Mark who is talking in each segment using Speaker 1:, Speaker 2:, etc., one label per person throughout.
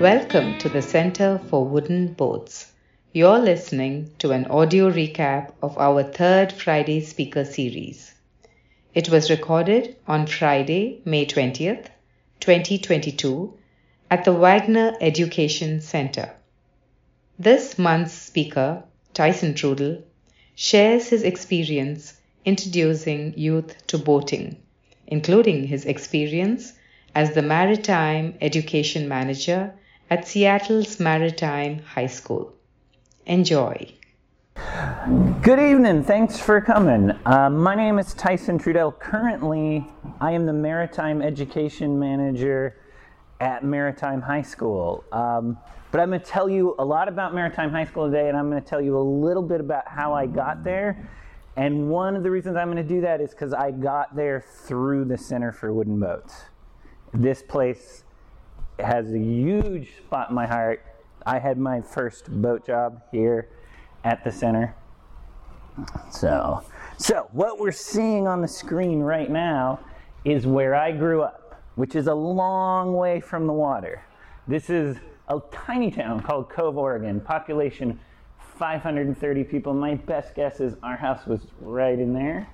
Speaker 1: Welcome to the Center for Wooden Boats. You're listening to an audio recap of our third Friday speaker series. It was recorded on Friday, May 20th, 2022, at the Wagner Education Center. This month's speaker, Tyson Trudel, shares his experience introducing youth to boating, including his experience as the Maritime Education Manager at Seattle's Maritime High School. Enjoy.
Speaker 2: Good evening. Thanks for coming. Uh, my name is Tyson Trudell. Currently, I am the Maritime Education Manager at Maritime High School. Um, but I'm going to tell you a lot about Maritime High School today, and I'm going to tell you a little bit about how I got there. And one of the reasons I'm going to do that is because I got there through the Center for Wooden Boats. This place has a huge spot in my heart. I had my first boat job here at the center. So, so what we're seeing on the screen right now is where I grew up, which is a long way from the water. This is a tiny town called Cove, Oregon, population 530 people. My best guess is our house was right in there.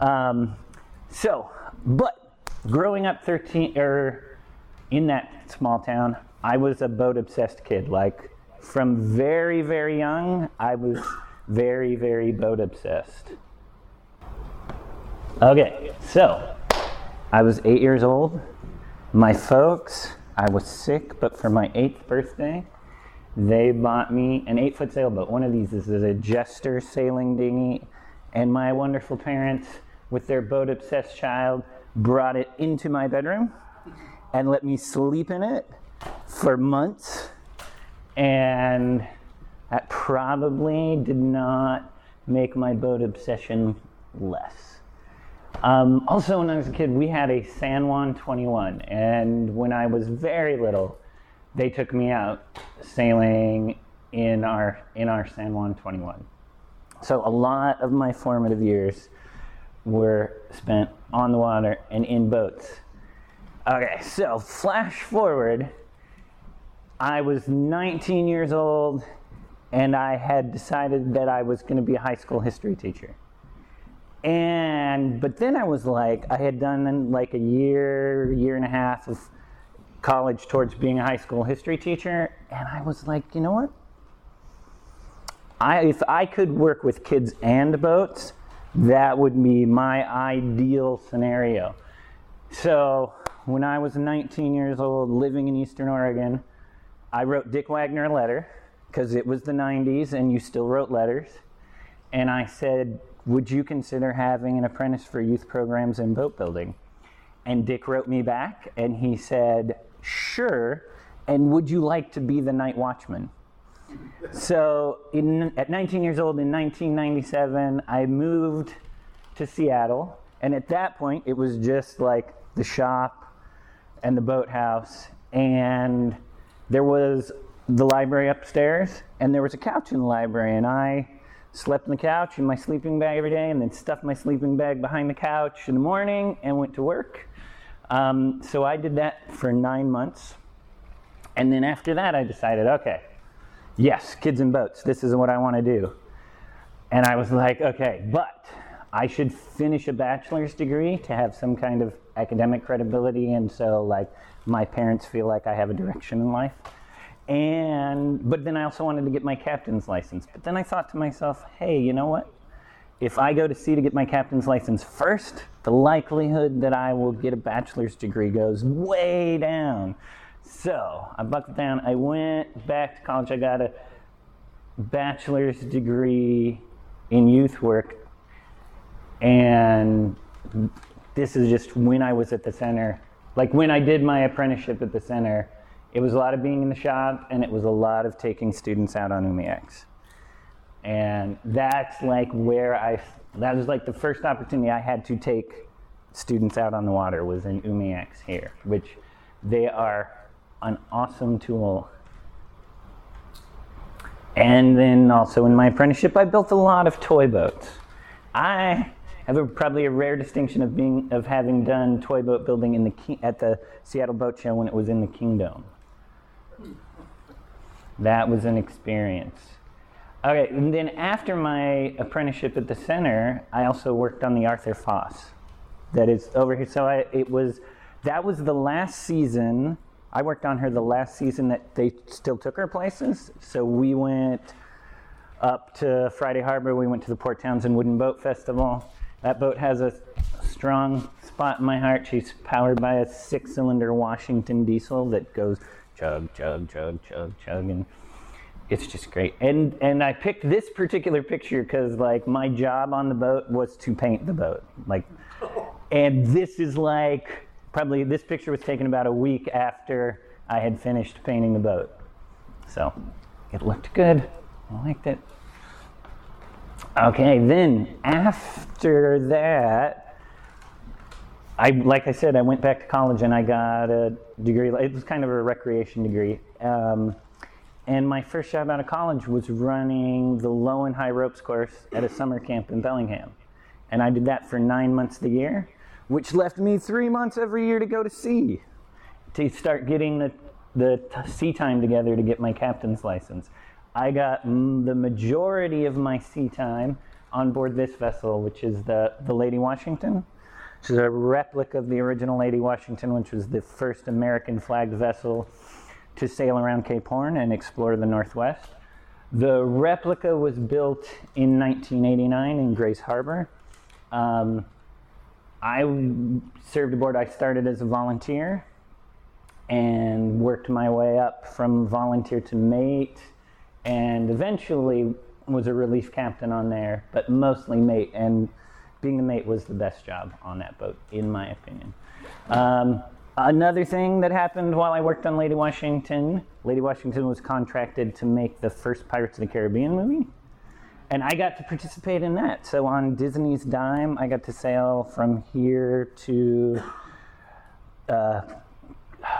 Speaker 2: Um, so, but growing up 13 or er, in that small town, I was a boat obsessed kid. Like from very, very young, I was very, very boat obsessed. Okay, so I was eight years old. My folks, I was sick, but for my eighth birthday, they bought me an eight foot sailboat. One of these is a Jester sailing dinghy. And my wonderful parents, with their boat obsessed child, brought it into my bedroom and let me sleep in it for months. And that probably did not make my boat obsession less. Um, also, when I was a kid, we had a San Juan 21, and when I was very little, they took me out sailing in our in our San Juan 21. So a lot of my formative years were spent on the water and in boats. Okay, so flash forward. I was 19 years old and I had decided that I was going to be a high school history teacher. And but then I was like I had done like a year, year and a half of college towards being a high school history teacher, and I was like, you know what? I, if I could work with kids and boats, that would be my ideal scenario. So when I was 19 years old, living in Eastern Oregon, I wrote Dick Wagner a letter because it was the 90s and you still wrote letters. And I said, Would you consider having an apprentice for youth programs in boat building? And Dick wrote me back and he said, Sure. And would you like to be the night watchman? so, in, at 19 years old in 1997, I moved to Seattle. And at that point, it was just like the shop and the boathouse. And there was the library upstairs, and there was a couch in the library. And I slept on the couch in my sleeping bag every day, and then stuffed my sleeping bag behind the couch in the morning and went to work. Um, so I did that for nine months. And then after that, I decided, okay, yes, kids and boats, this is what I want to do. And I was like, okay, but I should finish a bachelor's degree to have some kind of academic credibility. And so, like, my parents feel like I have a direction in life. And, but then I also wanted to get my captain's license. But then I thought to myself, hey, you know what? if I go to sea to get my captain's license first, the likelihood that I will get a bachelor's degree goes way down. So I buckled down. I went back to college. I got a bachelor's degree in youth work. And this is just when I was at the center. Like when I did my apprenticeship at the center, it was a lot of being in the shop and it was a lot of taking students out on Umiaks. And that's like where I, that was like the first opportunity I had to take students out on the water was in Umiaks here, which they are an awesome tool. And then also in my apprenticeship, I built a lot of toy boats. I have a, probably a rare distinction of being of having done toy boat building in the at the Seattle Boat Show when it was in the Kingdome. that was an experience. Okay, and then after my apprenticeship at the center, I also worked on the Arthur Foss that is over here. So I, it was that was the last season. I worked on her the last season that they still took her places. So we went up to Friday Harbor. We went to the Port Townsend Wooden Boat Festival. That boat has a strong spot in my heart. She's powered by a six-cylinder Washington diesel that goes chug, chug, chug, chug, chug, and it's just great. And and I picked this particular picture because like my job on the boat was to paint the boat. Like, and this is like probably this picture was taken about a week after I had finished painting the boat. So it looked good. I liked it. Okay, then after that, I like I said, I went back to college and I got a degree. It was kind of a recreation degree. Um, and my first job out of college was running the low and high ropes course at a summer camp in Bellingham. And I did that for nine months of the year, which left me three months every year to go to sea to start getting the, the sea time together to get my captain's license. I got the majority of my sea time on board this vessel, which is the, the Lady Washington. Which is a replica of the original Lady Washington, which was the first American flagged vessel to sail around Cape Horn and explore the Northwest. The replica was built in 1989 in Grays Harbor. Um, I served aboard, I started as a volunteer and worked my way up from volunteer to mate and eventually was a relief captain on there, but mostly mate. And being the mate was the best job on that boat, in my opinion. Um, another thing that happened while I worked on Lady Washington, Lady Washington was contracted to make the first Pirates of the Caribbean movie. And I got to participate in that. So on Disney's dime, I got to sail from here to uh,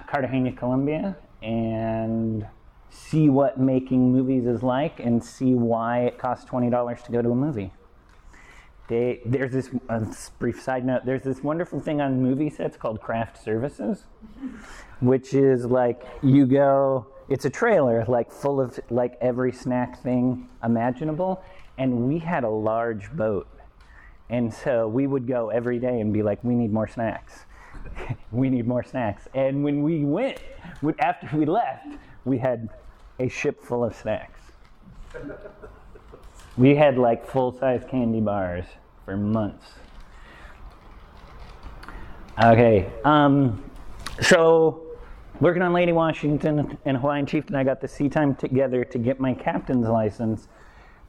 Speaker 2: Cartagena, Colombia, and see what making movies is like and see why it costs $20 to go to a movie. They, there's this brief side note there's this wonderful thing on movie sets called craft services which is like you go it's a trailer like full of like every snack thing imaginable and we had a large boat. And so we would go every day and be like we need more snacks. We need more snacks. And when we went after we left we had a ship full of snacks. we had like full size candy bars for months. Okay, um, so working on Lady Washington and Hawaiian Chieftain, I got the sea time together to get my captain's license.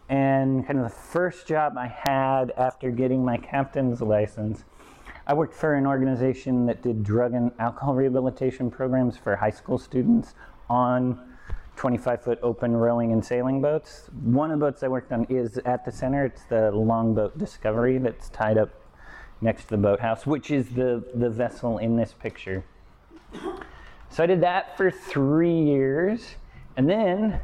Speaker 2: And kind of the first job I had after getting my captain's license, I worked for an organization that did drug and alcohol rehabilitation programs for high school students on 25 foot open rowing and sailing boats. One of the boats I worked on is at the center. It's the longboat Discovery that's tied up next to the boathouse, which is the, the vessel in this picture. So I did that for three years. And then,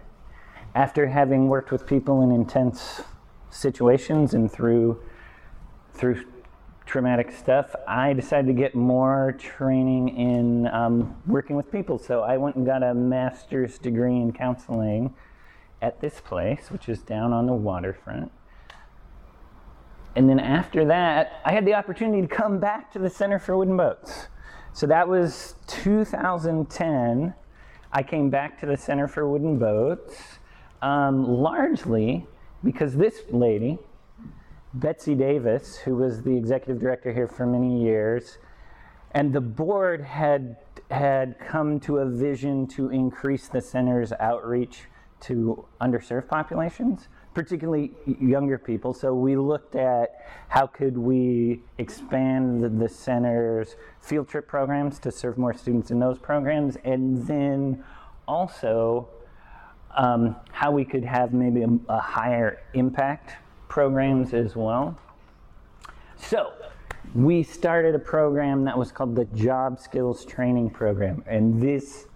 Speaker 2: after having worked with people in intense situations and through, through traumatic stuff, I decided to get more training in um, working with people. So I went and got a master's degree in counseling at this place, which is down on the waterfront. And then after that, I had the opportunity to come back to the Center for Wooden Boats. So that was 2010. I came back to the Center for Wooden Boats um, largely because this lady, Betsy Davis, who was the executive director here for many years, and the board had had come to a vision to increase the center's outreach to underserved populations, particularly younger people. So we looked at how could we expand the, the center's field trip programs to serve more students in those programs, and then also um, how we could have maybe a, a higher impact programs as well. So, we started a program that was called the Job Skills Training Program. And this,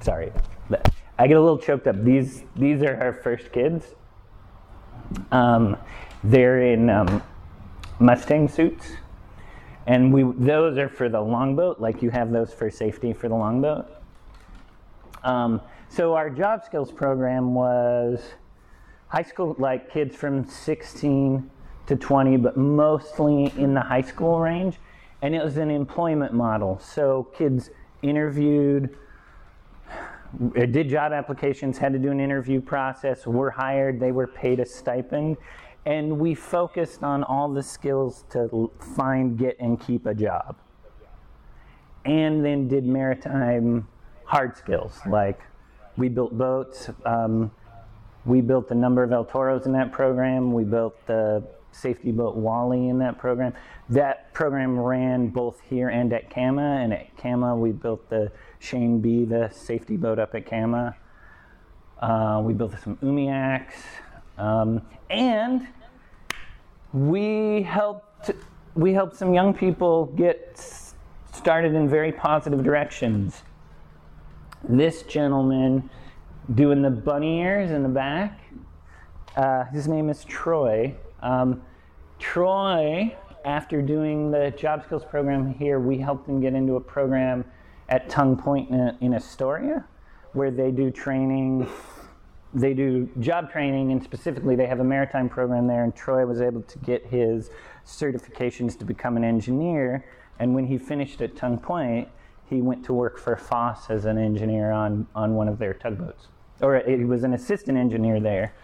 Speaker 2: sorry, I get a little choked up. These, these are our first kids. Um, they're in um, Mustang suits. And we, those are for the longboat, like you have those for safety for the longboat. Um, So our job skills program was high school, like kids from 16 to 20, but mostly in the high school range. And it was an employment model. So kids interviewed, did job applications, had to do an interview process, were hired, they were paid a stipend. And we focused on all the skills to find, get, and keep a job. And then did maritime hard skills, like we built boats. Um, we built a number of El Toros in that program. We built the safety boat Wally in that program. That program ran both here and at Cama. and at Cama, we built the Shane B, the safety boat up at Cama. Uh, we built some Umiaks, um, and we helped we helped some young people get started in very positive directions. This gentleman doing the bunny ears in the back. Uh, his name is Troy. Um, Troy, after doing the job skills program here, we helped him get into a program at Tongue Point in, in Astoria, where they do training. They do job training, and specifically, they have a maritime program there. And Troy was able to get his certifications to become an engineer. And when he finished at Tongue Point, he went to work for Foss as an engineer on, on one of their tugboats or he was an assistant engineer there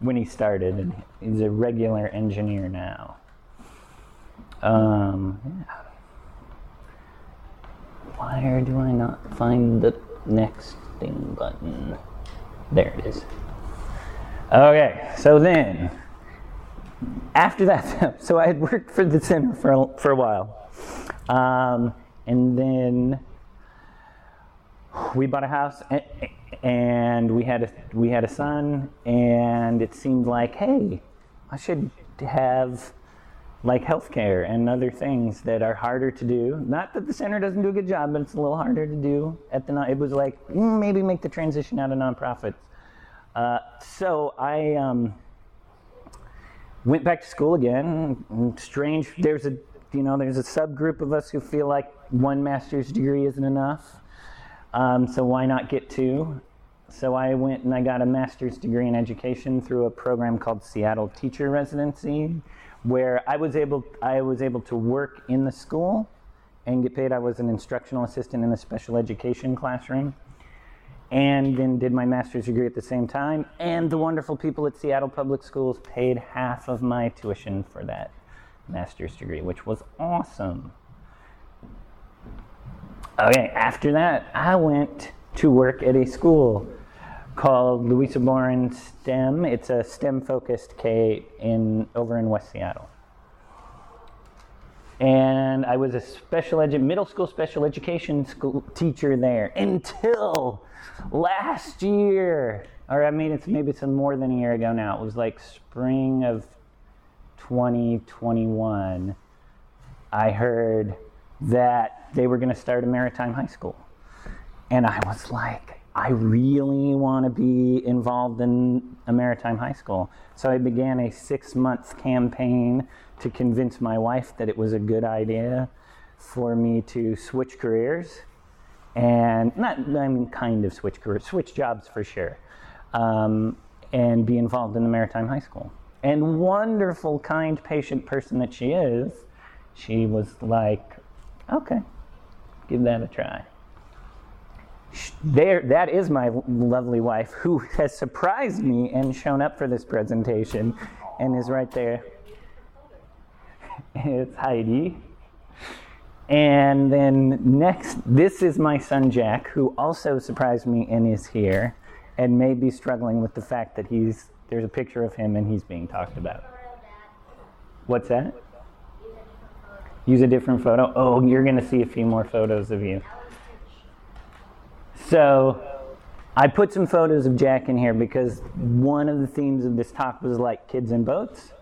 Speaker 2: when he started, and he's a regular engineer now. Um, yeah. Why do I not find the next thing button? There it is. Okay, so then, after that, so I had worked for the center for a, for a while. Um, and then we bought a house and we had a we had a son, and it seemed like, hey, I should have like healthcare and other things that are harder to do. Not that the center doesn't do a good job, but it's a little harder to do at the. It was like mm, maybe make the transition out of nonprofits. Uh, so I um, went back to school again. Strange. There's a you know there's a subgroup of us who feel like one master's degree isn't enough. Um, so why not get two? So I went and I got a master's degree in education through a program called Seattle Teacher Residency, where I was able I was able to work in the school and get paid. I was an instructional assistant in a special education classroom, and then did my master's degree at the same time. And the wonderful people at Seattle Public Schools paid half of my tuition for that master's degree, which was awesome. Okay, after that, I went to work at a school called Louisa Boren STEM. It's a STEM focused K in over in West Seattle. And I was a special edu- middle school special education school teacher there until last year, or I mean, it's maybe it's more than a year ago now. It was like spring of 2021. I heard that they were going to start a maritime high school, and I was like, I really want to be involved in a maritime high school. So I began a six month campaign to convince my wife that it was a good idea for me to switch careers and not, I mean, kind of switch careers, switch jobs for sure, um, and be involved in the maritime high school. And wonderful, kind, patient person that she is, she was like, okay, give that a try there, that is my lovely wife who has surprised me and shown up for this presentation and is right there. It's Heidi. And then next, this is my son Jack, who also surprised me and is here and may be struggling with the fact that he's, there's a picture of him and he's being talked about. What's that? Use a different photo. Oh, you're going to see a few more photos of you. So I put some photos of Jack in here because one of the themes of this talk was like kids and boats.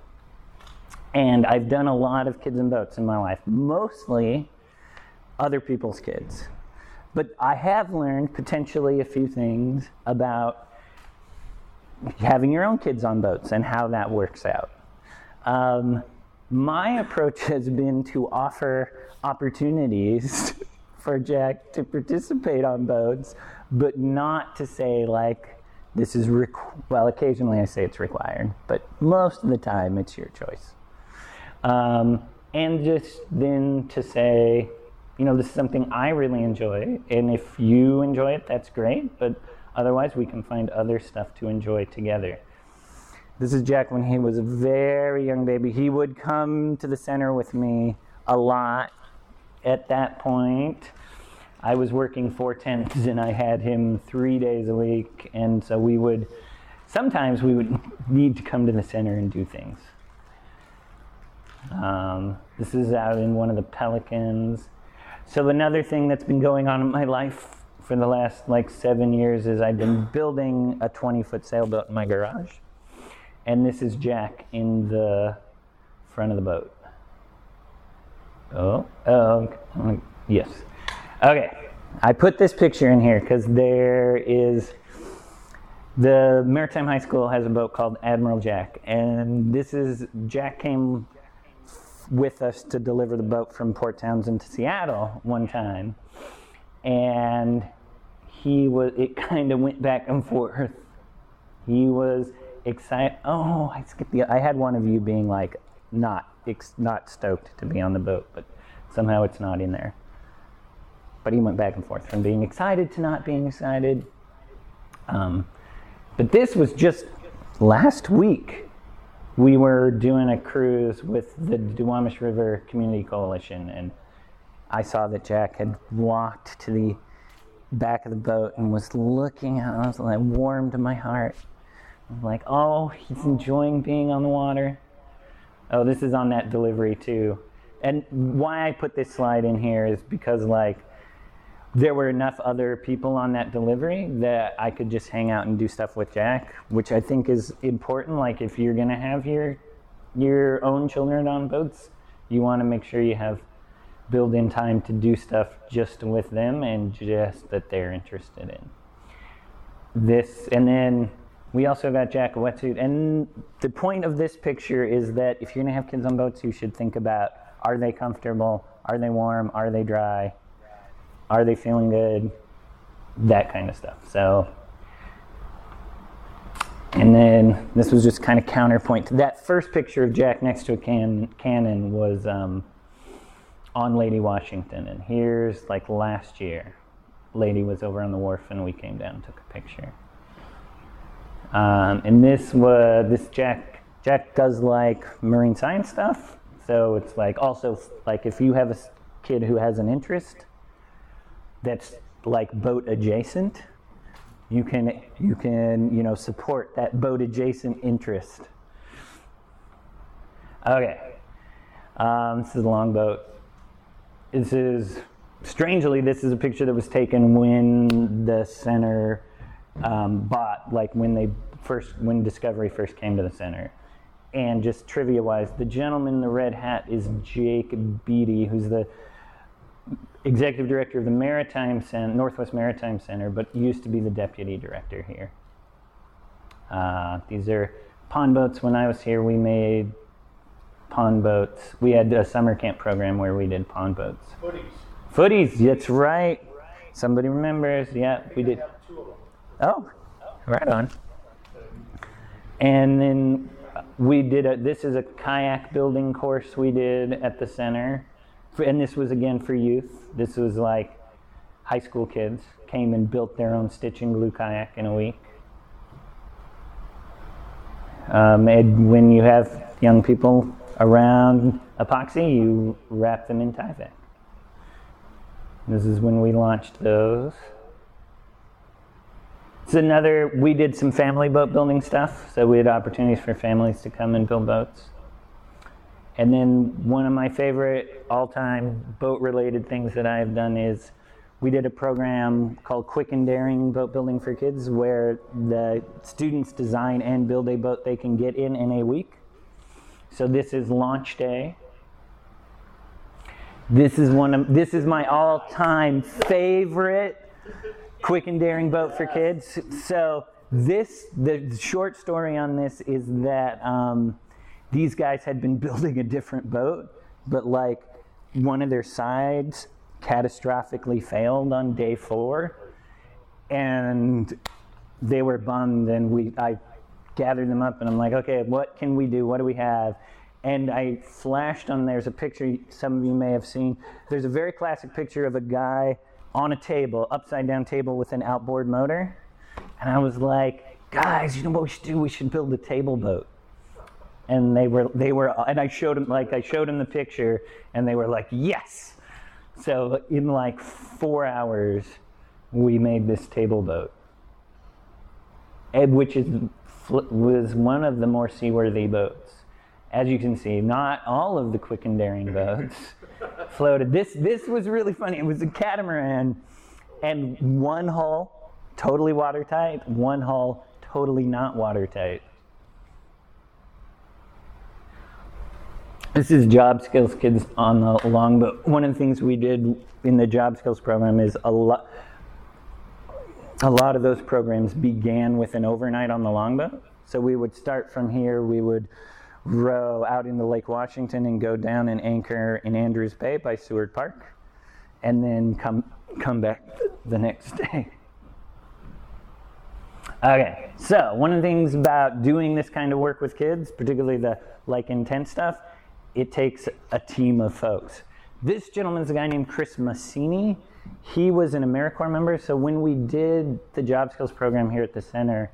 Speaker 2: And I've done a lot of kids and boats in my life, mostly other people's kids. But I have learned potentially a few things about having your own kids on boats and how that works out. Um, my approach has been to offer opportunities for Jack to participate on boats, but not to say like this is requ- well. Occasionally I say it's required, but most of the time it's your choice. Um, and just then to say, you know, this is something I really enjoy, and if you enjoy it, that's great. But otherwise, we can find other stuff to enjoy together. This is Jack when he was a very young baby. He would come to the center with me a lot at that point. I was working four tens and I had him three days a week, and so we would sometimes we would need to come to the center and do things. Um, this is out in one of the Pelicans. So another thing that's been going on in my life for the last like seven years is I've been building a 20 foot sailboat in my garage, and this is Jack in the front of the boat. Oh, oh, yes. Okay, I put this picture in here because there is the Maritime High School has a boat called Admiral Jack, and this is Jack came with us to deliver the boat from Port Townsend to Seattle one time, and he was. It kind of went back and forth. He was excited. Oh, I skipped the. I had one of you being like not not stoked to be on the boat, but somehow it's not in there. But he went back and forth from being excited to not being excited. Um, but this was just last week we were doing a cruise with the Duwamish River Community Coalition, and I saw that Jack had walked to the back of the boat and was looking at. I was like, warmed my heart. I'm like, oh, he's enjoying being on the water. Oh, this is on that delivery too. And why I put this slide in here is because like there were enough other people on that delivery that I could just hang out and do stuff with Jack, which I think is important. Like if you're gonna have your your own children on boats, you want to make sure you have build in time to do stuff just with them and just that they're interested in. This and then we also got Jack a wetsuit. And the point of this picture is that if you're gonna have kids on boats, you should think about are they comfortable? Are they warm? Are they dry? Are they feeling good? That kind of stuff. So, and then this was just kind of counterpoint to that first picture of Jack next to a can, cannon was um, on Lady Washington. And here's like last year, Lady was over on the wharf and we came down and took a picture. Um, and this was this Jack. Jack does like marine science stuff, so it's like also like if you have a kid who has an interest, that's like boat adjacent, you can you can you know support that boat adjacent interest. Okay, um, this is a longboat. This is strangely this is a picture that was taken when the center um, bought like when they first when Discovery first came to the center. And just trivia wise, the gentleman in the red hat is Jake Beatty, who's the executive director of the Maritime Center, Northwest Maritime Center, but used to be the deputy director here. Uh, these are pond boats. When I was here, we made pond boats. We had a summer camp program where we did pond boats.
Speaker 3: Footies.
Speaker 2: Footies, that's right. Somebody remembers. Yeah, we did. Oh, right on. And then we did a, this is a kayak building course we did at the center and this was again for youth. This was like high school kids came and built their own stitch and glue kayak in a week. Um, and when you have young people around epoxy, you wrap them in Tyvek. This is when we launched those. It's another, we did some family boat building stuff, so we had opportunities for families to come and build boats. And then one of my favorite all time boat related things that I've done is we did a program called Quick and Daring Boat Building for Kids where the students design and build a boat they can get in in a week. So this is launch day. This is one of this is my all-time favorite quick and daring boat for kids. So this the short story on this is that um, these guys had been building a different boat, but like one of their sides catastrophically failed on day four, and they were bummed. And we, I gathered them up, and I'm like, okay, what can we do? What do we have? And I flashed on there's a picture some of you may have seen. There's a very classic picture of a guy on a table, upside down table with an outboard motor. And I was like, guys, you know what we should do? We should build a table boat. And they were, they were, and I showed them, like, I showed them the picture, and they were like, yes. So in like four hours, we made this table boat, which is was one of the more seaworthy boats. As you can see, not all of the quick and daring boats floated. This this was really funny. It was a catamaran, and one hull totally watertight, one hull totally not watertight. This is job skills kids on the longboat. One of the things we did in the job skills program is a lot. A lot of those programs began with an overnight on the longboat. So we would start from here. We would row out into Lake Washington and go down and anchor in Andrews Bay by Seward Park, and then come come back the next day. Okay, so one of the things about doing this kind of work with kids, particularly the like intense stuff, it takes a team of folks. This gentleman's a guy named Chris Massini. He was an AmeriCorps member, so when we did the job skills program here at the center,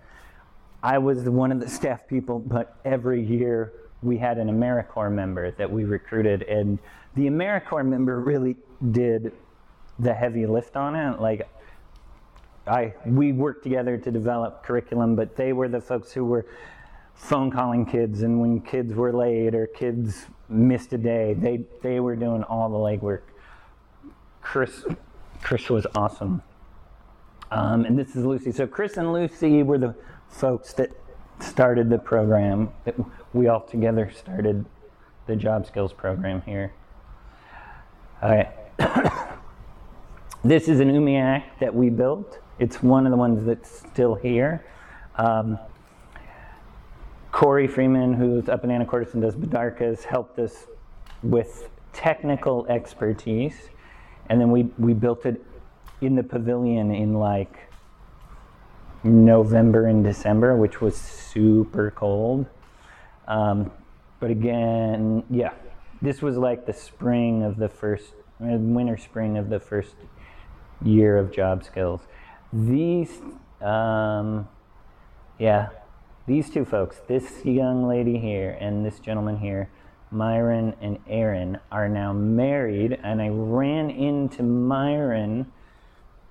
Speaker 2: I was one of the staff people, but every year we had an AmeriCorps member that we recruited, and the AmeriCorps member really did the heavy lift on it. Like, I we worked together to develop curriculum, but they were the folks who were phone calling kids, and when kids were late or kids missed a day, they they were doing all the legwork. Chris Chris was awesome. Um, and this is Lucy. So Chris and Lucy were the folks that started the program. We all together started the job skills program here. All right. this is an Umiak that we built. It's one of the ones that's still here. Um, Corey Freeman, who's up in Anacortes and does Bidarkas, helped us with technical expertise. And then we, we built it in the pavilion in like November and December, which was super cold. Um, but again, yeah, this was like the spring of the first, uh, winter spring of the first year of job skills. These, um, yeah, these two folks, this young lady here and this gentleman here, Myron and Aaron, are now married. And I ran into Myron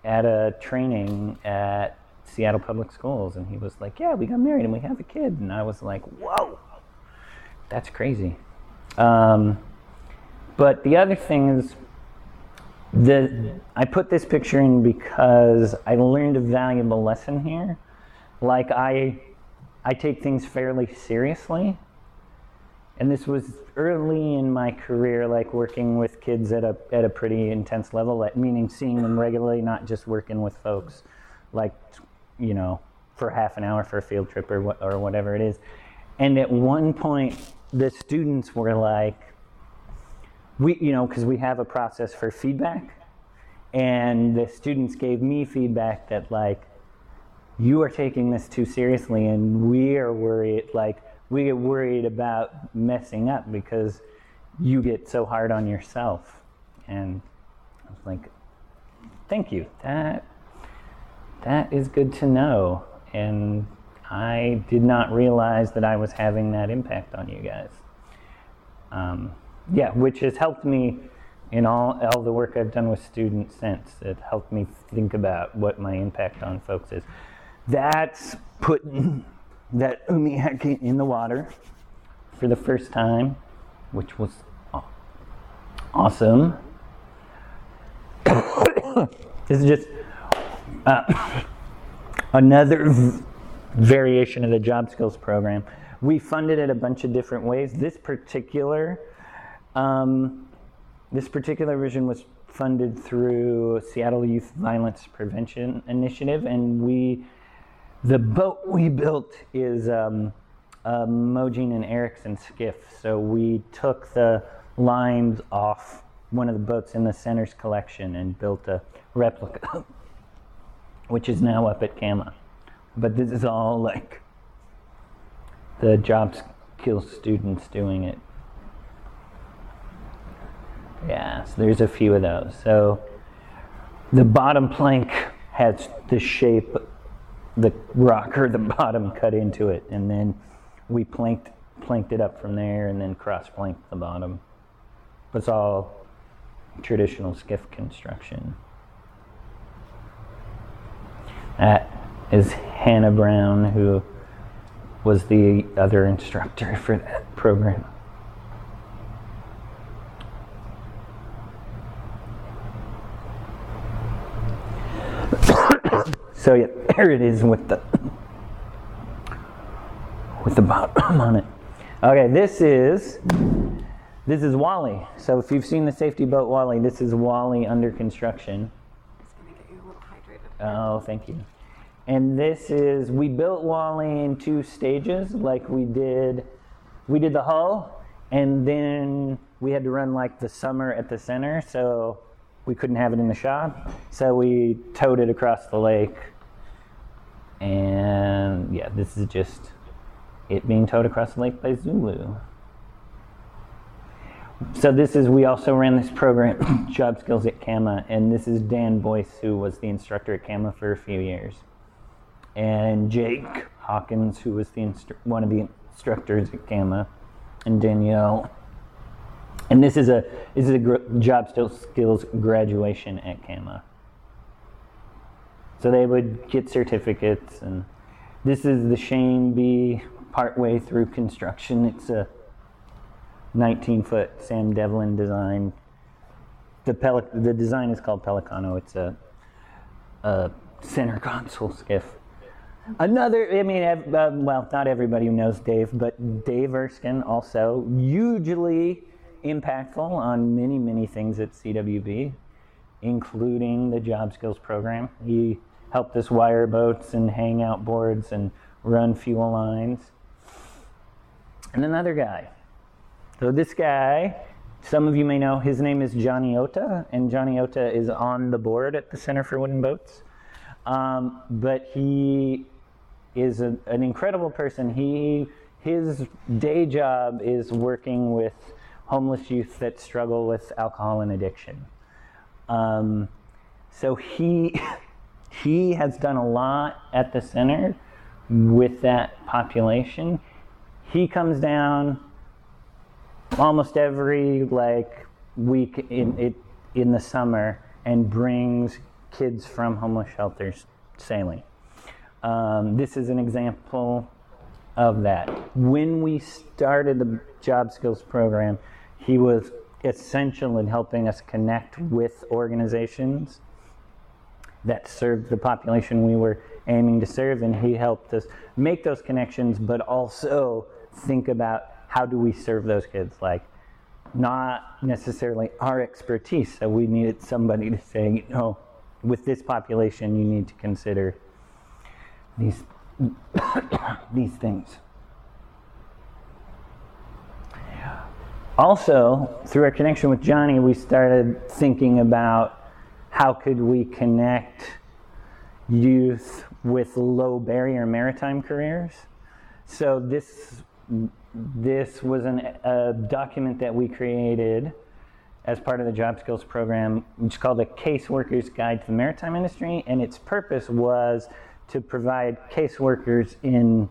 Speaker 2: at a training at Seattle Public Schools, and he was like, "Yeah, we got married and we have a kid." And I was like, "Whoa, that's crazy." Um, but the other thing is, the I put this picture in because I learned a valuable lesson here. Like I I take things fairly seriously. And this was early in my career, like working with kids at a, at a pretty intense level, meaning seeing them regularly, not just working with folks like, you know, for half an hour for a field trip or, what, or whatever it is. And at one point, the students were like, we, you know, because we have a process for feedback. And the students gave me feedback that, like, you are taking this too seriously and we are worried like we get worried about messing up because you get so hard on yourself and i was like thank you that that is good to know. And i did not realize that i was having that impact on you guys. Um, yeah which has helped me in all, all the work i've done with students since. It helped me think about what my impact on folks is. That's putting that umiaki in the water for the first time, which was awesome. this is just uh, another v- variation of the job skills program. We funded it a bunch of different ways. This particular um, this particular vision was funded through Seattle Youth Violence Prevention Initiative, and we the boat we built is um, a Mogen and Erickson skiff. So we took the lines off one of the boats in the center's collection and built a replica, which is now up at Cama. But this is all like the job skills students doing it. Yeah, so there's a few of those. So the bottom plank has the shape, the rocker, the bottom cut into it, and then we planked planked it up from there, and then cross planked the bottom. It's all traditional skiff construction. That is Hannah Brown, who was the other instructor for that program. so yeah, there it is with the with the bottom on it. Okay, this is this is Wally. So if you've seen the safety boat Wally, this is Wally under construction.
Speaker 3: It's gonna get you a little hydrated.
Speaker 2: Oh, thank you. And this is we built Wally in two stages, like we did. We did the hull, and then we had to run like the summer at the center, so we couldn't have it in the shop. So we towed it across the lake. And yeah, this is just it being towed across the lake by Zulu. So this is we also ran this program, Job Skills at Cama, and this is Dan Boyce, who was the instructor at Cama for a few years, and Jake Hawkins, who was the instru- one of the instructors at Cama, and Danielle. And this is a this is a gr- Job Skills graduation at Cama. So they would get certificates, and this is the Shane B. Partway through construction. It's a 19 foot Sam Devlin design. The, Pel- the design is called Pelicano. It's a, a center console skiff. Another, I mean, uh, well, not everybody knows Dave, but Dave Erskine also hugely impactful on many, many things at CWB, including the job skills program. He helped us wire boats and hang out boards and run fuel lines. And another guy, so this guy, some of you may know, his name is Johnny Ota, and Johnny Ota is on the board at the Center for Wooden Boats. Um, but he is a, an incredible person. He his day job is working with homeless youth that struggle with alcohol and addiction. Um, so he he has done a lot at the center with that population. He comes down almost every like week in it in the summer and brings kids from homeless shelters sailing. Um, this is an example of that. When we started the job skills program, he was essential in helping us connect with organizations that served the population we were aiming to serve, and he helped us make those connections, but also think about how do we serve those kids? Like, not necessarily our expertise. So we needed somebody to say, you know, with this population, you need to consider these these things. Also, through our connection with Johnny, we started thinking about how could we connect youth with low barrier maritime careers. So this this was an, a document that we created as part of the job skills program, which is called the Caseworkers Guide to the Maritime Industry, and its purpose was to provide caseworkers in,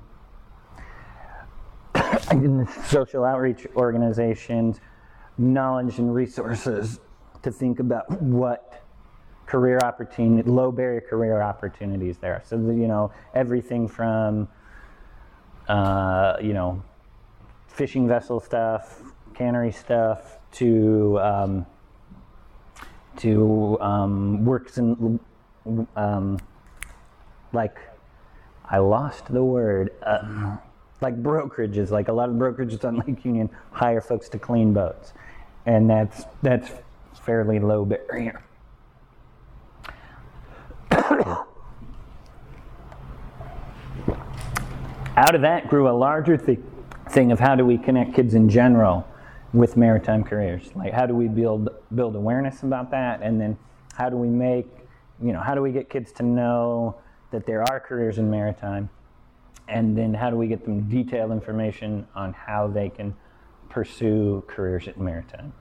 Speaker 2: in social outreach organizations knowledge and resources to think about what career opportunity, low barrier career opportunities there. So you know everything from uh, you know fishing vessel stuff, cannery stuff, to um, to um, works in um, like I lost the word. Uh, like brokerages, like a lot of brokerages on Lake Union hire folks to clean boats, and that's that's fairly low barrier. Out of that grew a larger thing thing of how do we connect kids in general with maritime careers. Like, how do we build build awareness about that, and then how do we make, you know, how do we get kids to know that there are careers in maritime, and then how do we get them detailed information on how they can pursue careers in maritime.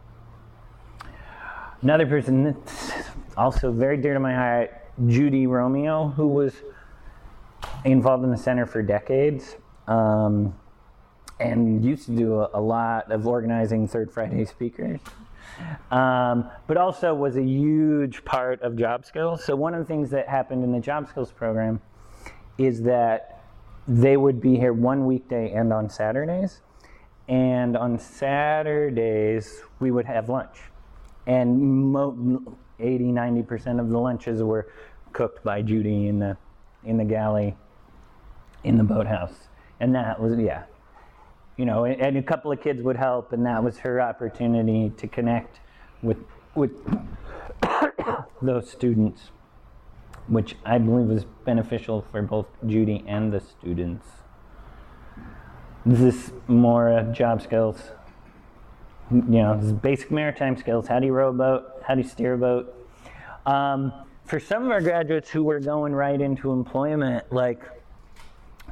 Speaker 2: Another person that's also very dear to my heart, Judy Romeo, who was involved in the center for decades. Um, and used to do a, a, lot of organizing Third Friday speakers, um, but also was a huge part of Job Skills. So, one of the things that happened in the Job Skills program is that they would be here one weekday and on Saturdays. And on Saturdays, we would have lunch. And mo- 80, 90% of the lunches were cooked by Judy in the, in the galley in the boathouse. And that was, yeah, you know, and a couple of kids would help, and that was her opportunity to connect with with those students, which I believe was beneficial for both Judy and the students. This is more job skills. You know, this is basic maritime skills. How do you row a boat? How do you steer a boat? Um, for some of our graduates who were going right into employment, like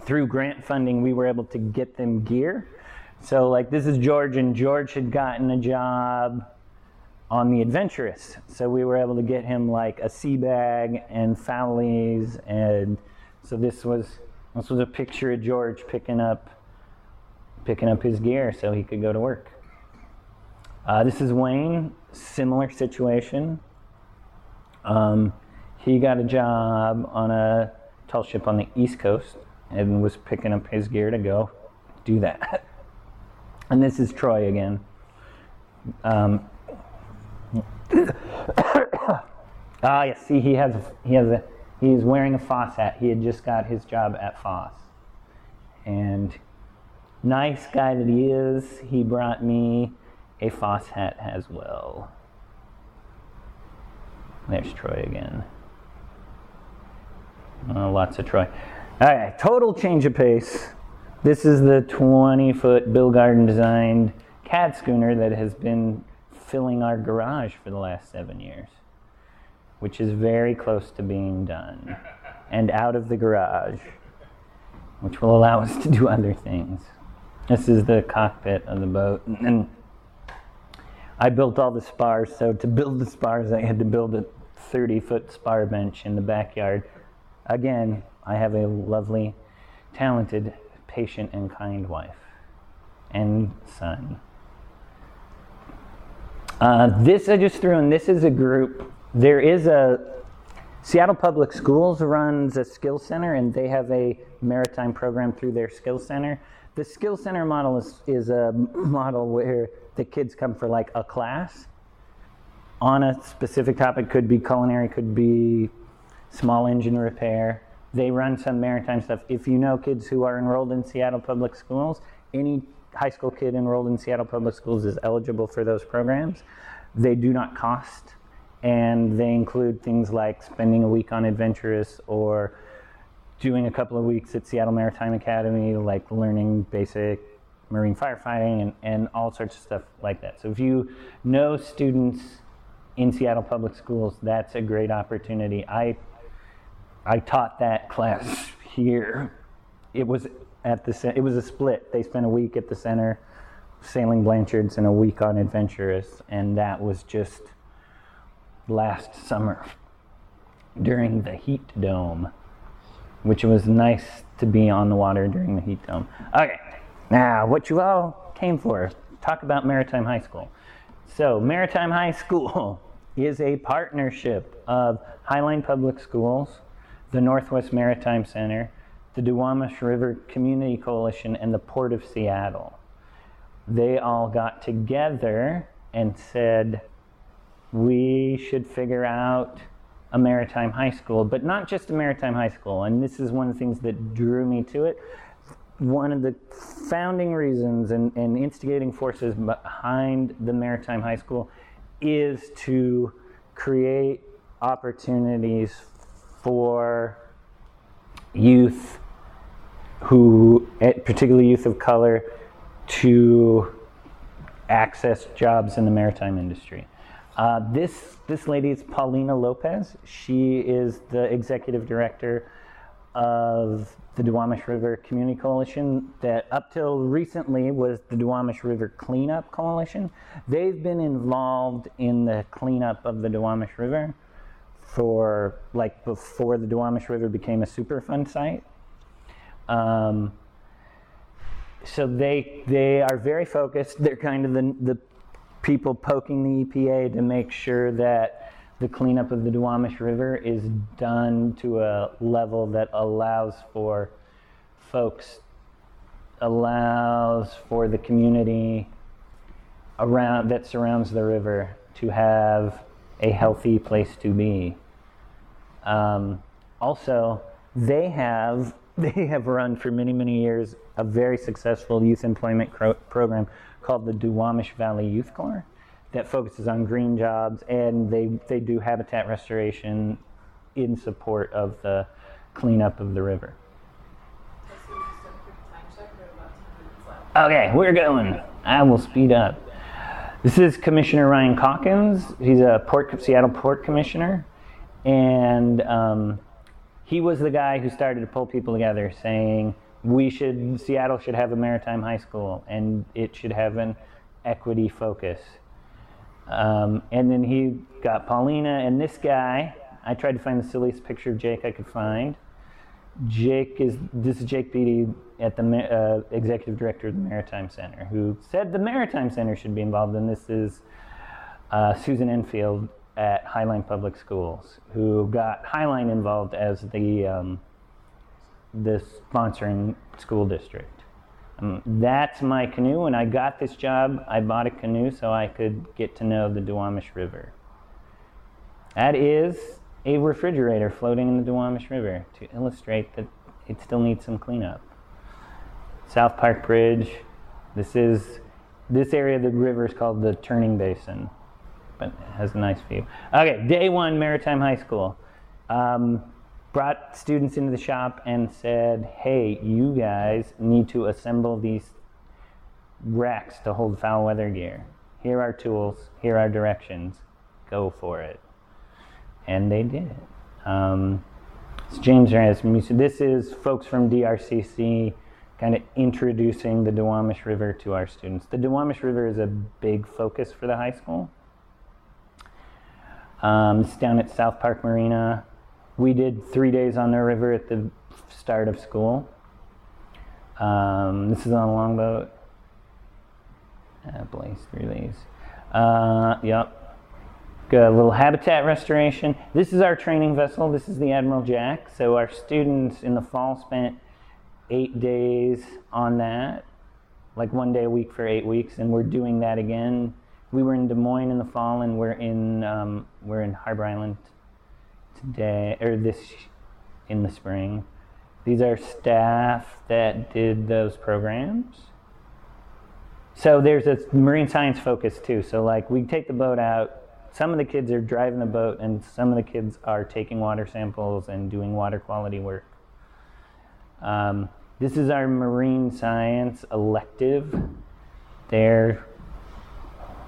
Speaker 2: through grant funding, we were able to get them gear so, like, this is George, and George had gotten a job on the Adventuress. So, we were able to get him like a sea bag and foulies. And so, this was this was a picture of George picking up picking up his gear so he could go to work. Uh, this is Wayne, similar situation. Um, he got a job on a tall ship on the East Coast and was picking up his gear to go do that. And this is Troy again. Um, ah, yes. See, he has he has a he's wearing a Foss hat. He had just got his job at Foss, and nice guy that he is, he brought me a Foss hat as well. There's Troy again. Uh, lots of Troy. All right, total change of pace. This is the 20 foot Bill Garden designed CAD schooner that has been filling our garage for the last seven years, which is very close to being done and out of the garage, which will allow us to do other things. This is the cockpit of the boat. And I built all the spars, so to build the spars, I had to build a 30 foot spar bench in the backyard. Again, I have a lovely, talented patient and kind wife and son. Uh, this I just threw in. This is a group. There is a Seattle Public Schools runs a skill center, and they have a maritime program through their skill center. The skill center model is, is a model where the kids come for like a class on a specific topic. Could be culinary, could be small engine repair they run some maritime stuff. If you know kids who are enrolled in Seattle Public Schools, any high school kid enrolled in Seattle Public Schools is eligible for those programs. They do not cost, and they include things like spending a week on Adventuress or doing a couple of weeks at Seattle Maritime Academy, like learning basic marine firefighting and, and all sorts of stuff like that. So if you know students in Seattle Public Schools, that's a great opportunity. I I taught that class here. It was at the it was a split. They spent a week at the center sailing Blanchards and a week on Adventuress, and that was just last summer during the heat dome, which was nice to be on the water during the heat dome. Okay, now what you all came for? Talk about Maritime High School. So Maritime High School is a partnership of Highline Public Schools the Northwest Maritime Center, the Duwamish River Community Coalition, and the Port of Seattle. They all got together and said, we should figure out a maritime high school, but not just a maritime high school. And this is one of the things that drew me to it. One of the founding reasons and, and instigating forces behind the maritime high school is to create opportunities for youth who, particularly youth of color, to access jobs in the maritime industry. Uh, this, this lady is Paulina Lopez. She is the executive director of the Duwamish River Community Coalition that up till recently was the Duwamish River Cleanup Coalition. They've been involved in the cleanup of the Duwamish River for like before the Duwamish River became a Superfund site. Um, so they they are very focused. They're kind of the, the people poking the EPA to make sure that the cleanup of the Duwamish River is done to a level that allows for folks, allows for the community around that surrounds the river to have a healthy place to be. Um, also, they have they have run for many many years a very successful youth employment cro- program called the Duwamish Valley Youth Corps that focuses on green jobs and they, they do habitat restoration in support of the cleanup of the river. Okay, we're going. I will speed up. This is Commissioner Ryan Calkins. He's a port, Seattle Port Commissioner, and um, he was the guy who started to pull people together, saying we should Seattle should have a maritime high school, and it should have an equity focus. Um, and then he got Paulina and this guy. I tried to find the silliest picture of Jake I could find. Jake is this is Jake Beatty at the uh, executive director of the Maritime Center, who said the Maritime Center should be involved, and this is uh, Susan Enfield at Highline Public Schools, who got Highline involved as the um, the sponsoring school district. Um, that's my canoe. When I got this job, I bought a canoe so I could get to know the Duwamish River. That is a refrigerator floating in the Duwamish River to illustrate that it still needs some cleanup. South Park Bridge. This is this area of the river is called the Turning Basin, but it has a nice view. Okay, day one, Maritime High School. Um, brought students into the shop and said, hey, you guys need to assemble these racks to hold foul weather gear. Here are tools, here are directions, go for it. And they did it. Um, it's James Rasmussen. This is folks from DRCC kind of introducing the Duwamish River to our students. The Duwamish River is a big focus for the high school. Um, it's down at South Park Marina we did three days on the river at the start of school. Um, this is on a longboat. Uh, blaze release. Uh, yep. A little habitat restoration. This is our training vessel. This is the Admiral Jack. So our students in the fall spent eight days on that, like one day a week for eight weeks, and we're doing that again. We were in Des Moines in the fall, and we're in um, we're in Harbor Island today or this in the spring. These are staff that did those programs. So there's a marine science focus too. So like we take the boat out. Some of the kids are driving the boat, and some of the kids are taking water samples and doing water quality work. Um, this is our marine science elective. There,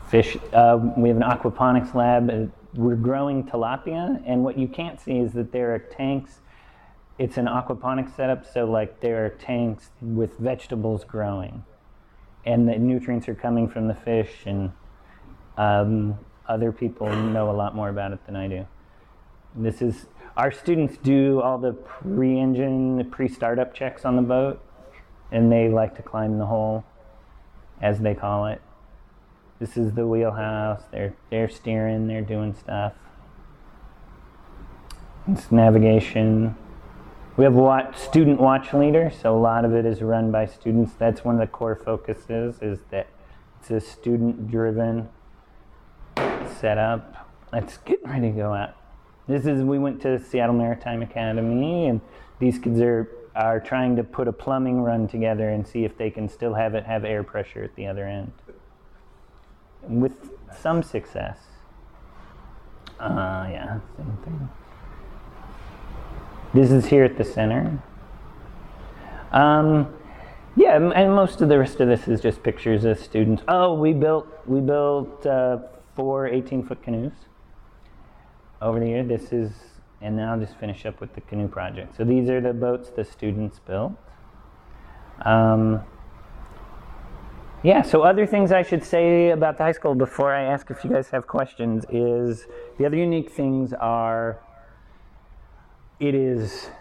Speaker 2: fish. Uh, we have an aquaponics lab we're growing tilapia, and what you can't see is that there are tanks. It's an aquaponics setup, so like there are tanks with vegetables growing, and the nutrients are coming from the fish. And um, other people know a lot more about it than I do. This is our students do all the pre-engine, pre-startup checks on the boat, and they like to climb the hole, as they call it. This is the wheelhouse. They're they're steering. They're doing stuff. It's navigation. We have watch, student watch leader, so a lot of it is run by students. That's one of the core focuses is that it's a student-driven setup. Let's get ready to go out. This is we went to Seattle Maritime Academy, and these kids are are trying to put a plumbing run together and see if they can still have it have air pressure at the other end with some success. Uh, yeah, same thing. This is here at the center. Um, Yeah, and most of the rest of this is just pictures of students. Oh, we built we built uh, four 18 foot canoes over the year. This is, and then I'll just finish up with the canoe project. So these are the boats the students built. Um, yeah, so other things I should say about the high school before I ask if you guys have questions is the other unique things are it is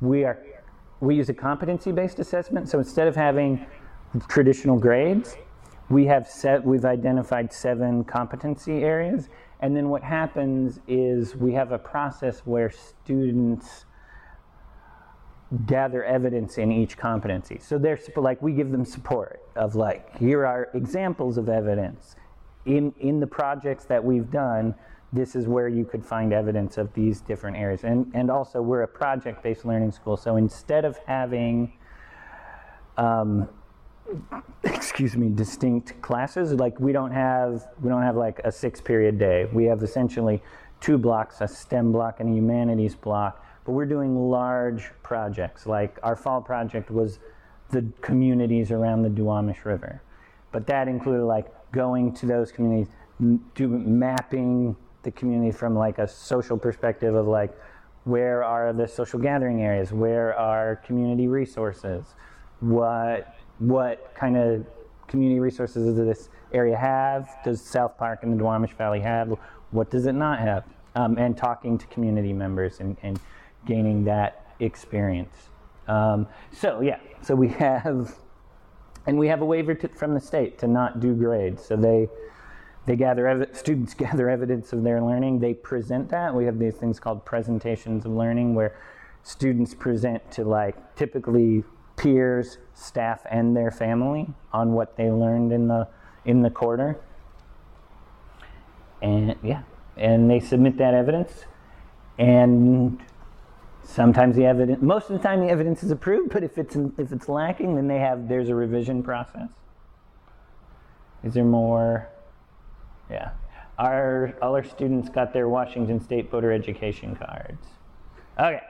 Speaker 2: we are we use a competency based assessment so instead of having traditional grades we have set we've identified seven competency areas and then what happens is we have a process where students gather evidence in each competency. So they're like we give them support of like here are examples of evidence in in the projects that we've done. This is where you could find evidence of these different areas. And and also we're a project-based learning school. So instead of having um, excuse me distinct classes. Like we don't have we don't have like a six period day. We have essentially two blocks a stem block and a humanities block but we're doing large projects. Like our fall project was the communities around the duwamish river but that included like going to those communities do mapping the community from like a social perspective of like where are the social gathering areas? Where are community resources? What what kind of community resources does this area have? Does South Park and the Duwamish Valley have? What does it not have? Um, and talking to community members and, and gaining that experience. Um, so yeah, so we have, and we have a waiver to, from the state to not do grades. So they they gather ev- students gather evidence of their learning. They present that. We have these things called presentations of learning where students present to like typically peers, staff, and their family on what they learned in the in the quarter. And yeah, and they submit that evidence, and sometimes the evidence, most of the time, the evidence is approved. But if it's if it's lacking, then they have there's a revision process. Is there more? Yeah, our all our students got their Washington State voter education cards. Okay.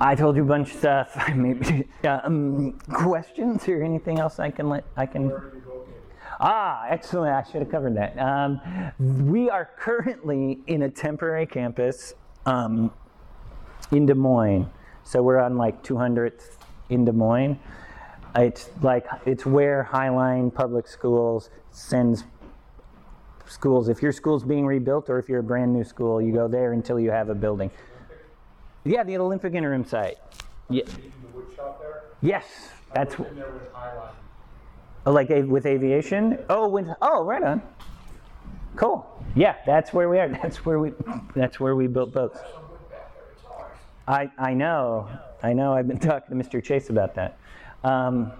Speaker 2: I told you a bunch of stuff. Maybe um, questions or anything else I can let I can. Ah, excellent. I should have covered that. Um, we are currently in a temporary campus um, in Des Moines. So we're on like 200th in Des Moines. It's like it's where Highline Public Schools sends schools. If your school's being rebuilt or if you're a brand new school, you go there until you have a building. Yeah, the Olympic interim site. Yeah.
Speaker 4: in the wood shop there.
Speaker 2: Yes, that's oh, like a- with aviation. Oh, with oh, right on. Cool. Yeah, that's where we are. That's where we. That's where we built boats. I I know. I know. I've been talking to Mr. Chase about that. Um,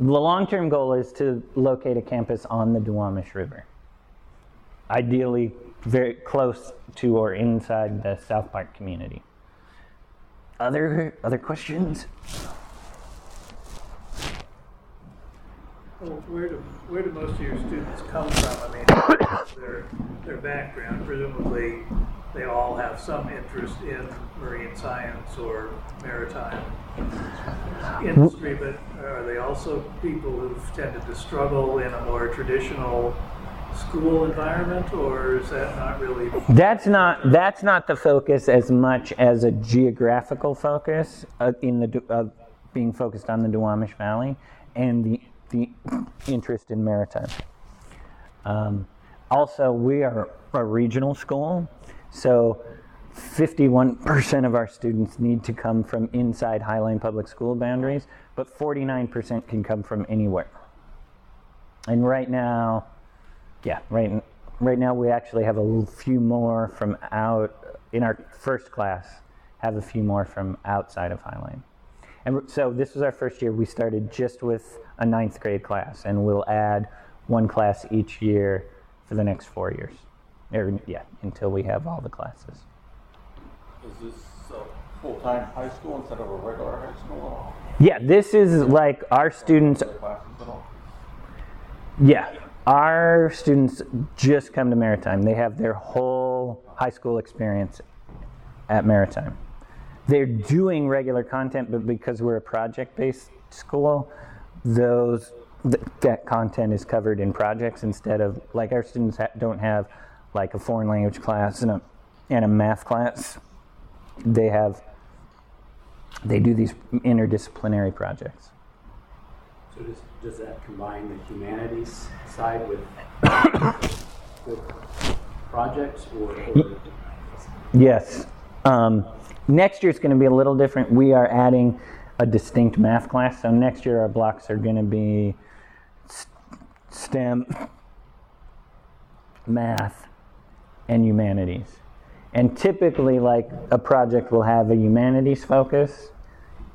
Speaker 2: the long-term goal is to locate a campus on the Duwamish River. Ideally, very close to or inside the South Park community. Other other questions?
Speaker 5: Well, where do, where do most of your students come from? I mean, their, their background, presumably, they all have some interest in marine science or maritime industry, but are they also people who've tended to struggle in a more traditional school environment, or is that not really?
Speaker 2: That's not that's not the focus as much as a geographical focus uh, in the uh, being focused on the Duwamish Valley and the the interest in maritime. Um, also, we are a regional school, so 51% of our students need to come from inside Highline Public School boundaries, but 49% can come from anywhere. And right now, yeah, right. Right now, we actually have a few more from out in our first class. Have a few more from outside of Highline, and so this was our first year. We started just with a ninth grade class, and we'll add one class each year for the next four years. Or, yeah, until we have all the classes.
Speaker 6: Is this a full-time high school instead of a regular high school?
Speaker 2: Yeah, this is like our students.
Speaker 6: Classes at all?
Speaker 2: Yeah, our students just come to Maritime. They have their whole high school experience at Maritime. they're doing regular content, but because we're a project-based school, those th- that content is covered in projects instead of like our students ha- don't have like a foreign language class and a and a math class. They have they do these interdisciplinary projects.
Speaker 7: So does, does that combine the humanities side with, with projects or,
Speaker 2: Yes. Um, next year is going to be a little different. We are adding a distinct math class. So next year our blocks are going to be STEM, math, and humanities. And typically, like a project will have a humanities focus,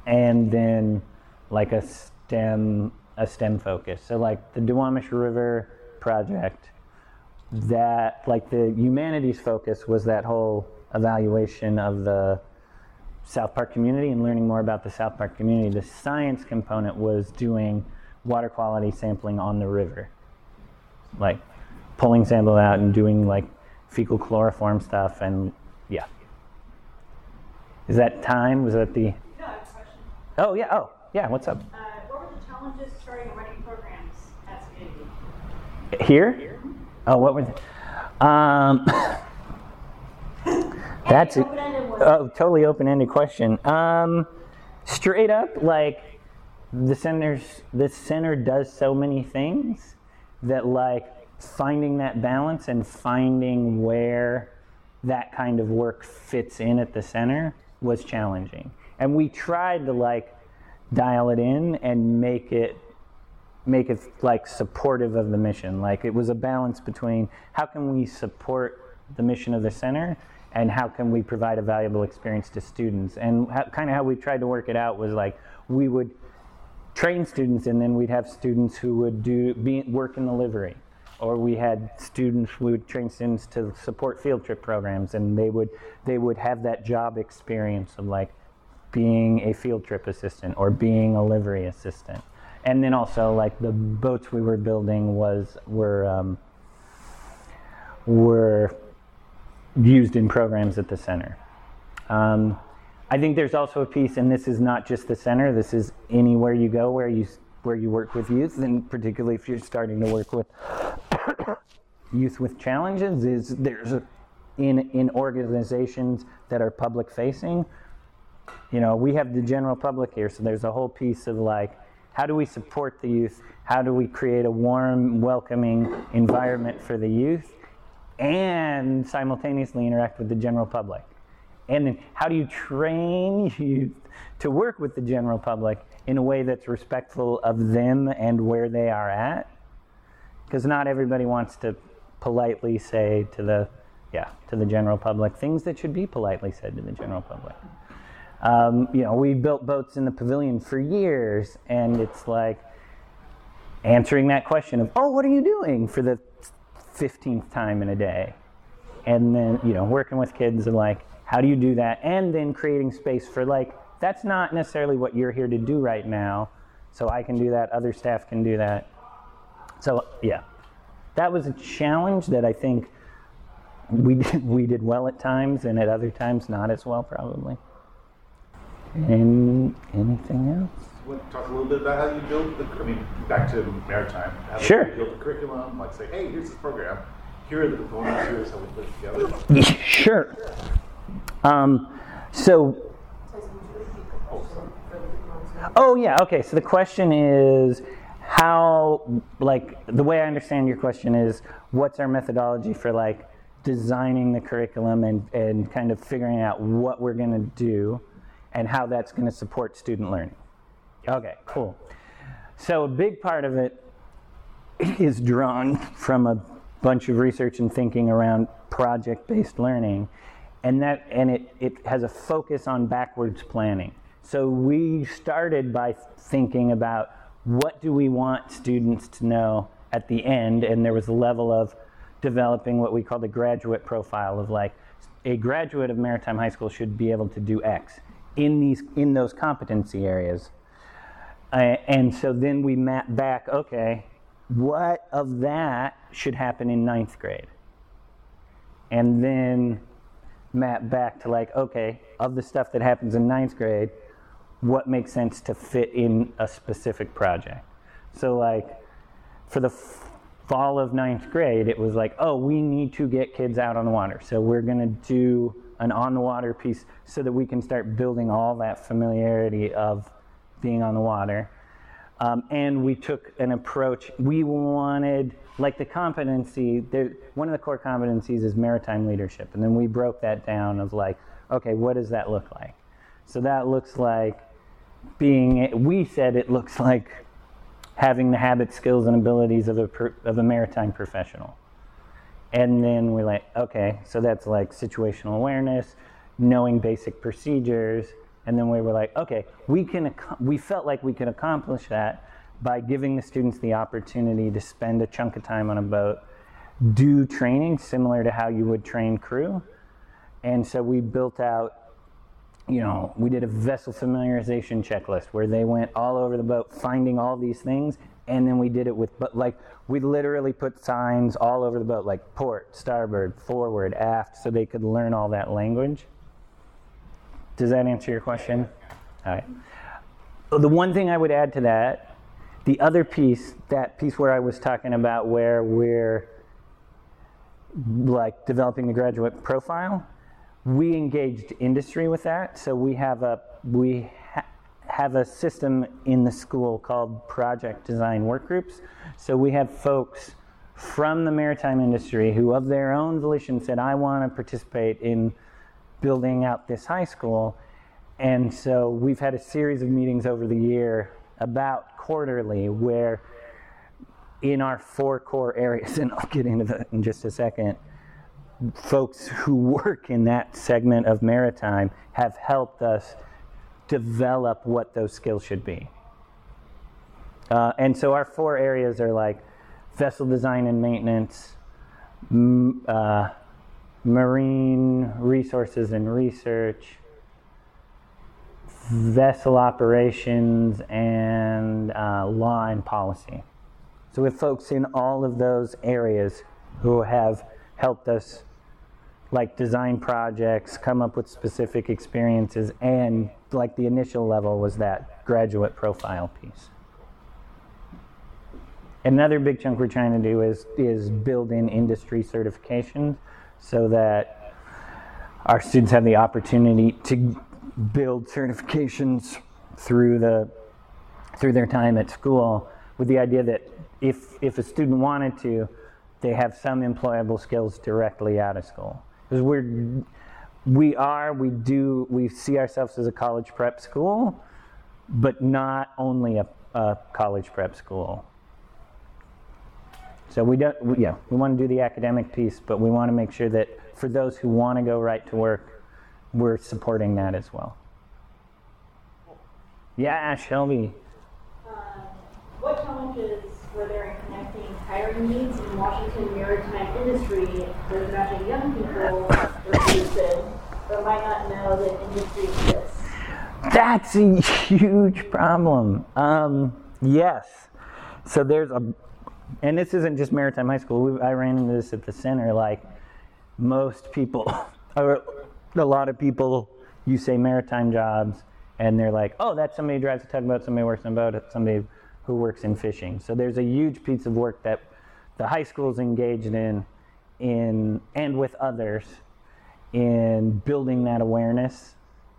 Speaker 2: and then like a STEM a STEM focus. So like the Duwamish River project that like the humanities focus was that whole evaluation of the South Park community and learning more about the South Park community. The science component was doing water quality sampling on the river, like pulling samples out and doing like fecal coliform stuff and yeah. Is that time? Was that the?
Speaker 3: No, I have a question.
Speaker 2: Oh yeah. Oh yeah. What's up?
Speaker 3: Uh, what were the challenges starting and running programs at Community?
Speaker 2: Here? Oh, what was? Um, that's
Speaker 3: a,
Speaker 2: Oh, totally open-ended question. Um, straight up, like the center's the center does so many things that like finding that balance and finding where that kind of work fits in at the center was challenging. And we tried to like dial it in and make it make it like supportive of the mission. Like it was a balance between how can we support the mission of the center and how can we provide a valuable experience to students. And how, kind of how we tried to work it out was like we would train students and then we'd have students who would do be, work in the livery or we had students we would train students to support field trip programs and they would they would have that job experience of like being a field trip assistant or being a livery assistant and then also like the boats we were building was were um, were used in programs at the center. Um, I think there's also a piece, and this is not just the center. This is anywhere you go where you where you work with youth, and particularly if you're starting to work with youth with challenges. Is there's a, in in organizations that are public facing. You know, we have the general public here, so there's a whole piece of like, how do we support the youth? How do we create a warm, welcoming environment for the youth? and simultaneously interact with the general public? And then how do you train youth to work with the general public in a way that's respectful of them and where they are at? Because not everybody wants to politely say to the yeah to the general public things that should be politely said to the general public. Um, you know, we built boats in the pavilion for years, and it's like answering that question of, oh, what are you doing for the 15th time in a day? And then, you know, working with kids and like, how do you do that? And then creating space for like, that's not necessarily what you're here to do right now. So I can do that, other staff can do that. So, yeah, that was a challenge that I think we did, we did well at times and at other times not as well, probably. And anything else?
Speaker 8: Want to talk a little bit about how you build the, I mean, back to maritime. How
Speaker 2: Sure.
Speaker 8: You build the curriculum, like say, hey, here's this program. Here are the components, here's how we put it together.
Speaker 2: Sure. Um, so, oh yeah, okay. So the question is how, like, the way I understand your question is, what's our methodology for like designing the curriculum and and kind of figuring out what we're going to do, and how that's going to support student learning. Okay, cool. So a big part of it is drawn from a bunch of research and thinking around project-based learning and that and it, it has a focus on backwards planning so we started by thinking about what do we want students to know at the end and there was a level of developing what we call the graduate profile of like a graduate of maritime high school should be able to do x in these in those competency areas uh, and so then we map back, okay, what of that should happen in ninth grade? And then map back to like, okay, of the stuff that happens in ninth grade, what makes sense to fit in a specific project. So like for the f- fall of ninth grade, it was like, oh, we need to get kids out on the water. So we're gonna do an on the water piece so that we can start building all that familiarity of being on the water. Um, and we took an approach. We wanted, like the competency, there, one of the core competencies is maritime leadership. And then we broke that down of like, okay, what does that look like? So that looks like being, we said it looks like having the habits, skills, and abilities of a, of a maritime professional. And then we're like, okay, so that's like situational awareness, knowing basic procedures, and then we were like, okay, we can. ac- We felt like we could accomplish that by giving the students the opportunity to spend a chunk of time on a boat, do training similar to how you would train crew, and so we built out. You know, we did a vessel familiarization checklist where they went all over the boat finding all these things, and then we did it with, but like we literally put signs all over the boat, like port, starboard, forward, aft, so they could learn all that language. Does that answer your question? All right. Oh, The one thing I would add to that, the other piece, that piece where I was talking about where we're like developing the graduate profile, we engaged industry with that. So we have a we have a system in the school called project design work groups. So we have folks from the maritime industry who, of their own volition, said, "I want to participate in building out this high school." And so we've had a series of meetings over the year, about quarterly, where in our four core areas, and I'll get into that in just a second, folks who work in that segment of maritime have helped us develop what those skills should be. Uh, and so our four areas are like vessel design and maintenance, m- uh, marine resources and research, vessel operations, and uh, law and policy. So we have folks in all of those areas who have helped us like design projects, come up with specific experiences, and like the initial level was that graduate profile piece. Another big chunk we're trying to do is is build in industry certifications so that our students have the opportunity to build certifications through the through their time at school with the idea that if if a student wanted to, they have some employable skills directly out of school. Because we're we are we do we see ourselves as a college prep school, but not only a, a college prep school. So we don't, we, yeah, we want to do the academic piece, but we want to make sure that for those who want to go right to work, we're supporting that as well. Yeah, Shelby.
Speaker 3: Um, What challenges were there in connecting hiring needs in Washington maritime industry with matching young people interested but might not know that industry exists?
Speaker 2: That's a huge problem. Um, yes. So there's a, and this isn't just Maritime High School. We, I ran into this at the center. Like most people, or a lot of people, you say maritime jobs, and they're like, oh, that's somebody who drives a tugboat, somebody works on a boat, somebody who works in fishing. So there's a huge piece of work that the high school is engaged in, in and with others, in building that awareness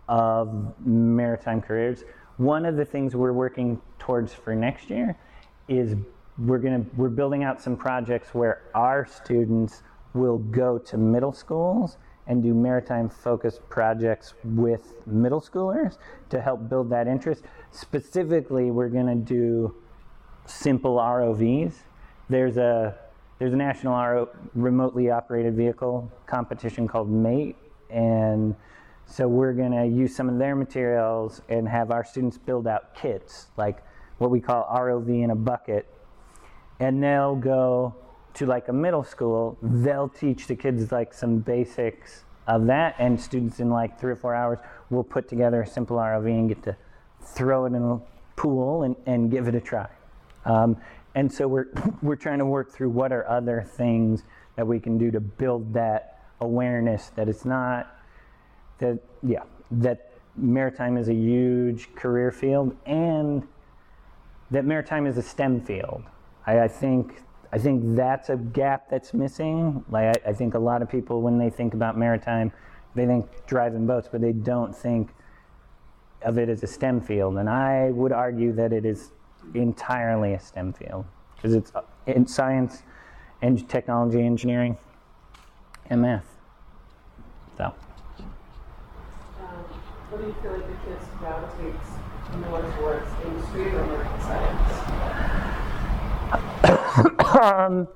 Speaker 2: of maritime careers. One of the things we're working towards for next year is we're to we're building out some projects where our students will go to middle schools and do maritime focused projects with middle schoolers to help build that interest. Specifically, we're going to do simple ROVs. There's a there's a national RO, remotely operated vehicle competition called MATE, and so we're going to use some of their materials and have our students build out kits, like what we call ROV in a bucket, and they'll go to like a middle school. They'll teach the kids like some basics of that, and students in like three or four hours will put together a simple ROV and get to throw it in a pool and, and give it a try. Um, and so we're we're trying to work through what are other things that we can do to build that awareness that it's not that yeah that maritime is a huge career field and that maritime is a STEM field. I, I think I think that's a gap that's missing. Like I, I think a lot of people when they think about maritime, they think driving boats, but they don't think of it as a STEM field. And I would argue that it is entirely a STEM field because it's in science, and technology, engineering, and math. So.
Speaker 9: Um, what do you feel like the kids gravitates more towards industry or marine science?
Speaker 2: Um,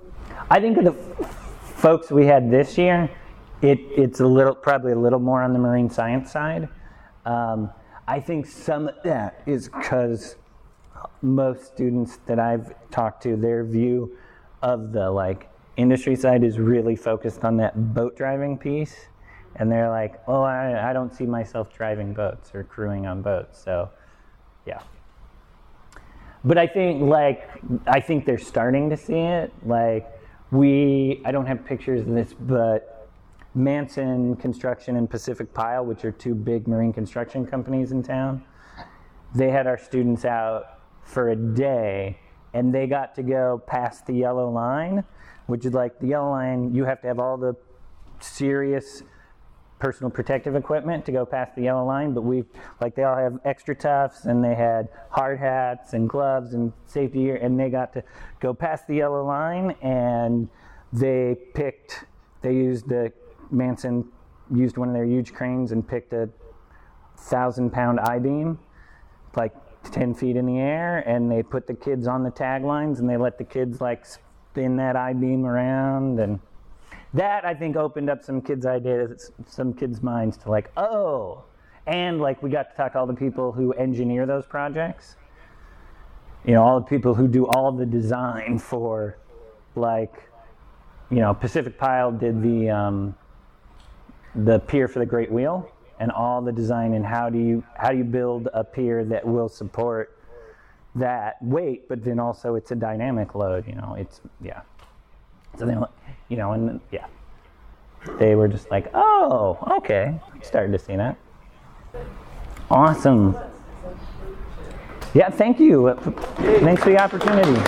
Speaker 2: I think of the folks we had this year, it, it's a little probably a little more on the marine science side. Um, I think some of that is because most students that I've talked to, their view of the like industry side is really focused on that boat driving piece, and they're like, "Oh, I, I don't see myself driving boats or crewing on boats." So, yeah. But I think like I think they're starting to see it. Like we, I don't have pictures of this, but Manson Construction and Pacific Pile, which are two big marine construction companies in town, they had our students out for a day and they got to go past the yellow line, which is like the yellow line, you have to have all the serious personal protective equipment to go past the yellow line, but we like they all have XtraTufs and they had hard hats and gloves and safety gear and they got to go past the yellow line and they picked they used the Manson used one of their huge cranes and picked a thousand pound I beam like 10 feet in the air and they put the kids on the taglines and they let the kids like spin that I beam around and that I think opened up some kids' ideas, some kids' minds to like, oh, and like we got to talk to all the people who engineer those projects. You know, all the people who do all the design for, like, you know, Pacific Pile did the um, the pier for the Great Wheel, and all the design and how do you how do you build a pier that will support that weight, but then also it's a dynamic load. You know, it's yeah. So they, you know, and yeah, they were just like, oh, okay, starting to see that. Awesome. Yeah, thank you. Thanks for the opportunity.